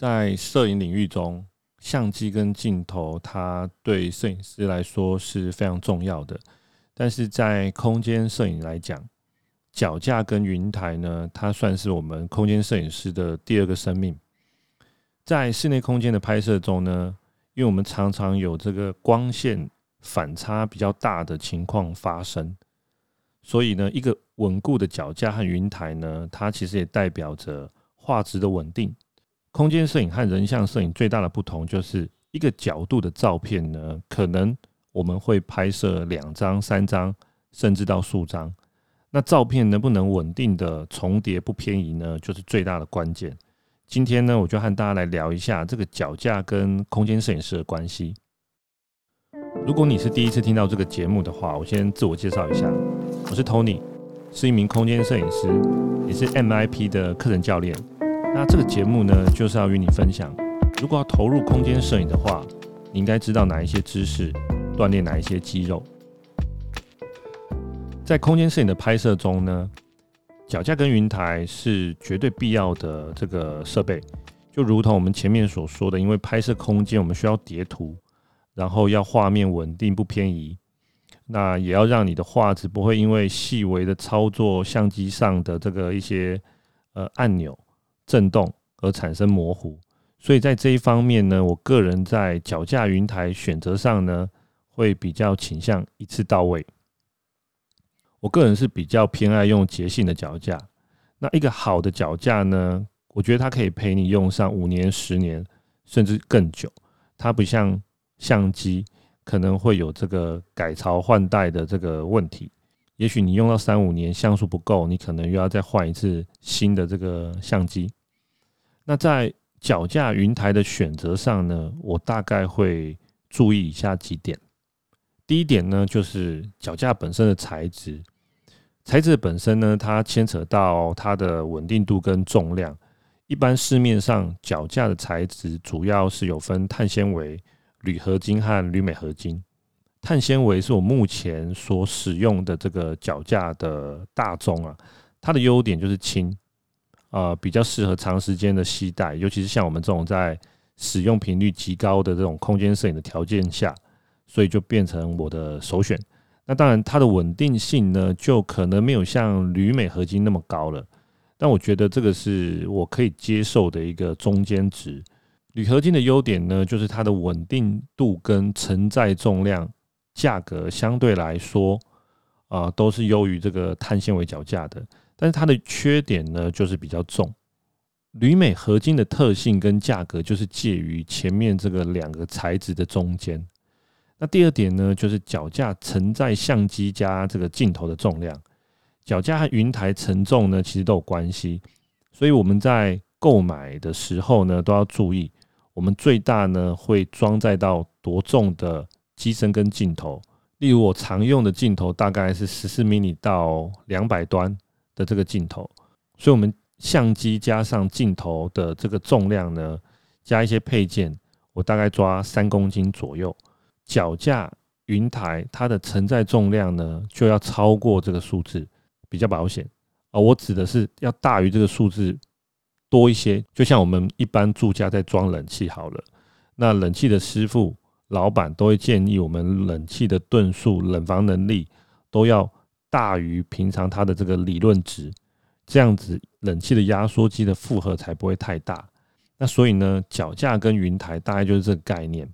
在摄影领域中，相机跟镜头，它对摄影师来说是非常重要的。但是在空间摄影来讲，脚架跟云台呢，它算是我们空间摄影师的第二个生命。在室内空间的拍摄中呢，因为我们常常有这个光线反差比较大的情况发生，所以呢，一个稳固的脚架和云台呢，它其实也代表着画质的稳定。空间摄影和人像摄影最大的不同，就是一个角度的照片呢，可能我们会拍摄两张、三张，甚至到数张。那照片能不能稳定的重叠不偏移呢？就是最大的关键。今天呢，我就和大家来聊一下这个脚架跟空间摄影师的关系。如果你是第一次听到这个节目的话，我先自我介绍一下，我是 Tony，是一名空间摄影师，也是 MIP 的课程教练。那这个节目呢，就是要与你分享，如果要投入空间摄影的话，你应该知道哪一些知识，锻炼哪一些肌肉。在空间摄影的拍摄中呢，脚架跟云台是绝对必要的这个设备，就如同我们前面所说的，因为拍摄空间我们需要叠图，然后要画面稳定不偏移，那也要让你的画质不会因为细微的操作相机上的这个一些呃按钮。震动而产生模糊，所以在这一方面呢，我个人在脚架云台选择上呢，会比较倾向一次到位。我个人是比较偏爱用捷信的脚架。那一个好的脚架呢，我觉得它可以陪你用上五年、十年，甚至更久。它不像相机，可能会有这个改朝换代的这个问题。也许你用到三五年，像素不够，你可能又要再换一次新的这个相机。那在脚架云台的选择上呢，我大概会注意以下几点。第一点呢，就是脚架本身的材质，材质本身呢，它牵扯到它的稳定度跟重量。一般市面上脚架的材质主要是有分碳纤维、铝合金和铝镁合金。碳纤维是我目前所使用的这个脚架的大宗啊，它的优点就是轻。呃，比较适合长时间的携带，尤其是像我们这种在使用频率极高的这种空间摄影的条件下，所以就变成我的首选。那当然，它的稳定性呢，就可能没有像铝镁合金那么高了。但我觉得这个是我可以接受的一个中间值。铝合金的优点呢，就是它的稳定度跟承载重量，价格相对来说，啊、都是优于这个碳纤维脚架的。但是它的缺点呢，就是比较重。铝镁合金的特性跟价格，就是介于前面这个两个材质的中间。那第二点呢，就是脚架承载相机加这个镜头的重量。脚架和云台承重呢，其实都有关系。所以我们在购买的时候呢，都要注意，我们最大呢会装载到多重的机身跟镜头。例如我常用的镜头大概是十四 mini 到两百端。的这个镜头，所以我们相机加上镜头的这个重量呢，加一些配件，我大概抓三公斤左右。脚架、云台它的承载重量呢，就要超过这个数字，比较保险。而我指的是要大于这个数字多一些，就像我们一般住家在装冷气好了，那冷气的师傅、老板都会建议我们冷气的吨数、冷房能力都要。大于平常它的这个理论值，这样子冷气的压缩机的负荷才不会太大。那所以呢，脚架跟云台大概就是这个概念。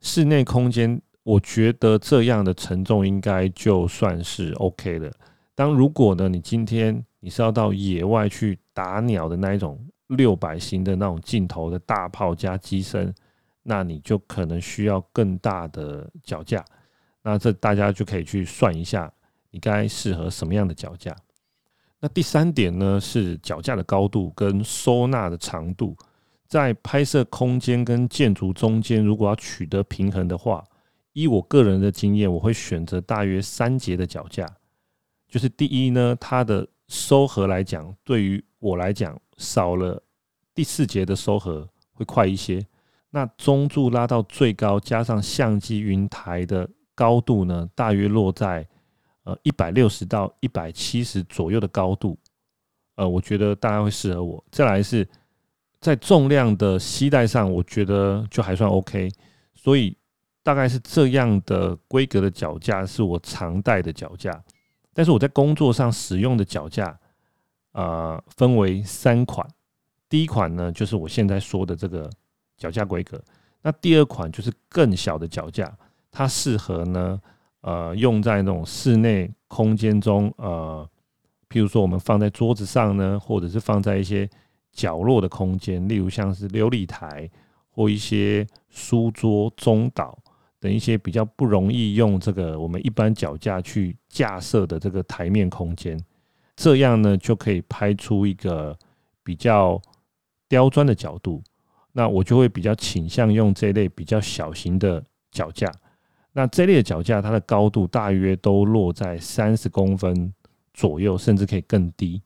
室内空间，我觉得这样的承重应该就算是 OK 了。当如果呢，你今天你是要到野外去打鸟的那一种六百型的那种镜头的大炮加机身，那你就可能需要更大的脚架。那这大家就可以去算一下。你该适合什么样的脚架？那第三点呢，是脚架的高度跟收纳的长度。在拍摄空间跟建筑中间，如果要取得平衡的话，依我个人的经验，我会选择大约三节的脚架。就是第一呢，它的收合来讲，对于我来讲，少了第四节的收合会快一些。那中柱拉到最高，加上相机云台的高度呢，大约落在。呃，一百六十到一百七十左右的高度，呃，我觉得大概会适合我。再来是在重量的携带上，我觉得就还算 OK。所以大概是这样的规格的脚架是我常带的脚架。但是我在工作上使用的脚架，呃，分为三款。第一款呢，就是我现在说的这个脚架规格。那第二款就是更小的脚架，它适合呢，呃，用在那种室内空间中，呃，譬如说我们放在桌子上呢，或者是放在一些角落的空间，例如像是琉璃台或一些书桌中岛等一些比较不容易用这个我们一般脚架去架设的这个台面空间，这样呢就可以拍出一个比较。刁钻的角度，那我就会比较倾向用这类比较小型的脚架。那这类的脚架，它的高度大约都落在三十公分左右，甚至可以更低。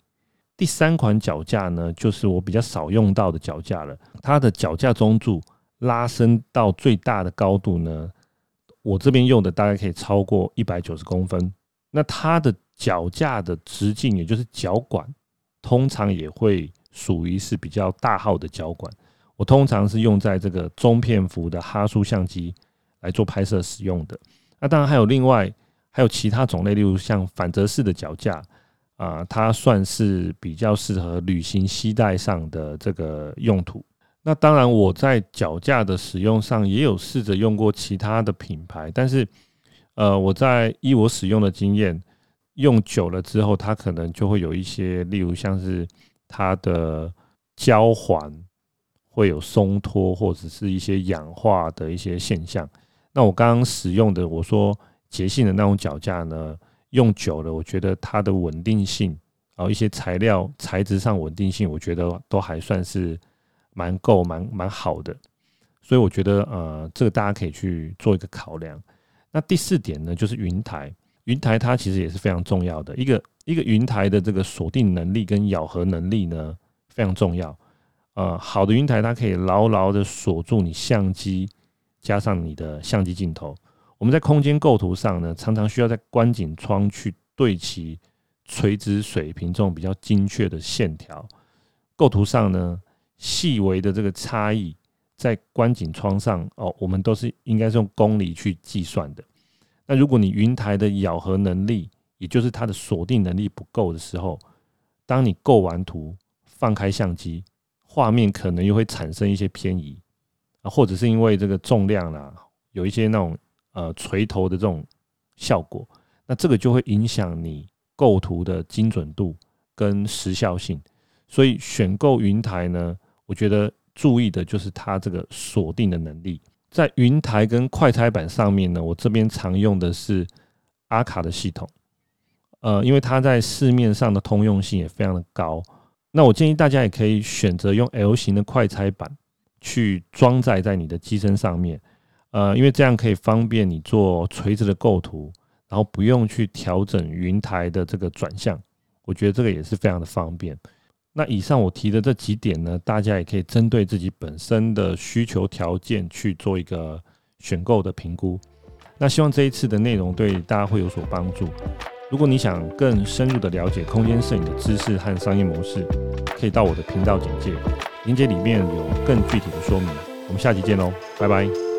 第三款脚架呢，就是我比较少用到的脚架了。它的脚架中柱拉伸到最大的高度呢，我这边用的大概可以超过一百九十公分。那它的脚架的直径，也就是脚管，通常也会。属于是比较大号的脚管，我通常是用在这个中片幅的哈苏相机来做拍摄使用的。那当然还有另外还有其他种类，例如像反折式的脚架啊，它算是比较适合旅行携带上的这个用途。那当然我在脚架的使用上也有试着用过其他的品牌，但是呃，我在依我使用的经验，用久了之后，它可能就会有一些，例如像是。它的胶环会有松脱或者是一些氧化的一些现象。那我刚刚使用的，我说捷信的那种脚架呢，用久了，我觉得它的稳定性然后，一些材料材质上稳定性，我觉得都还算是蛮够、蛮蛮好的。所以我觉得呃，这个大家可以去做一个考量。那第四点呢，就是云台。云台它其实也是非常重要的一个一个云台的这个锁定能力跟咬合能力呢，非常重要。呃，好的云台它可以牢牢的锁住你相机，加上你的相机镜头。我们在空间构图上呢，常常需要在观景窗去对齐垂直水平这种比较精确的线条。构图上呢，细微的这个差异在观景窗上哦，我们都是应该是用公里去计算的。那如果你云台的咬合能力，也就是它的锁定能力不够的时候，当你构完图，放开相机，画面可能又会产生一些偏移或者是因为这个重量啦，有一些那种呃垂头的这种效果，那这个就会影响你构图的精准度跟时效性。所以选购云台呢，我觉得注意的就是它这个锁定的能力。在云台跟快拆板上面呢，我这边常用的是阿卡的系统，呃，因为它在市面上的通用性也非常的高。那我建议大家也可以选择用 L 型的快拆板去装载在你的机身上面，呃，因为这样可以方便你做垂直的构图，然后不用去调整云台的这个转向，我觉得这个也是非常的方便。那以上我提的这几点呢，大家也可以针对自己本身的需求条件去做一个选购的评估。那希望这一次的内容对大家会有所帮助。如果你想更深入的了解空间摄影的知识和商业模式，可以到我的频道简介，链接里面有更具体的说明。我们下期见喽，拜拜。